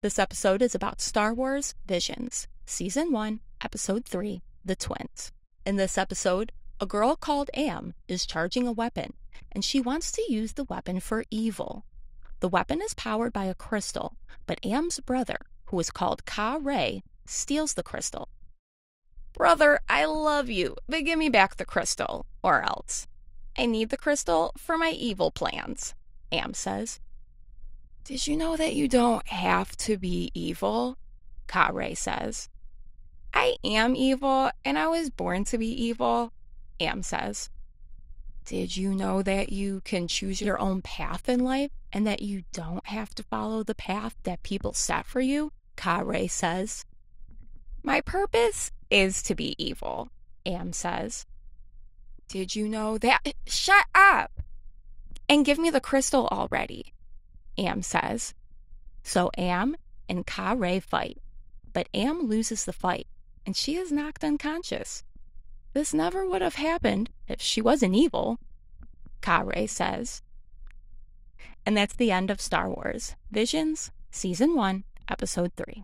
This episode is about Star Wars Visions, Season 1, Episode 3 The Twins. In this episode, a girl called Am is charging a weapon, and she wants to use the weapon for evil. The weapon is powered by a crystal, but Am's brother, who is called Karre, steals the crystal. Brother, I love you, but give me back the crystal, or else. I need the crystal for my evil plans, Am says. Did you know that you don't have to be evil? Karre says. I am evil, and I was born to be evil, Am says. Did you know that you can choose your own path in life and that you don't have to follow the path that people set for you? Karre says. My purpose is to be evil, Am says. Did you know that? Shut up! And give me the crystal already, Am says. So Am and Karre fight, but Am loses the fight and she is knocked unconscious. This never would have happened if she wasn't evil, Karre says. And that's the end of Star Wars Visions, Season 1, Episode 3.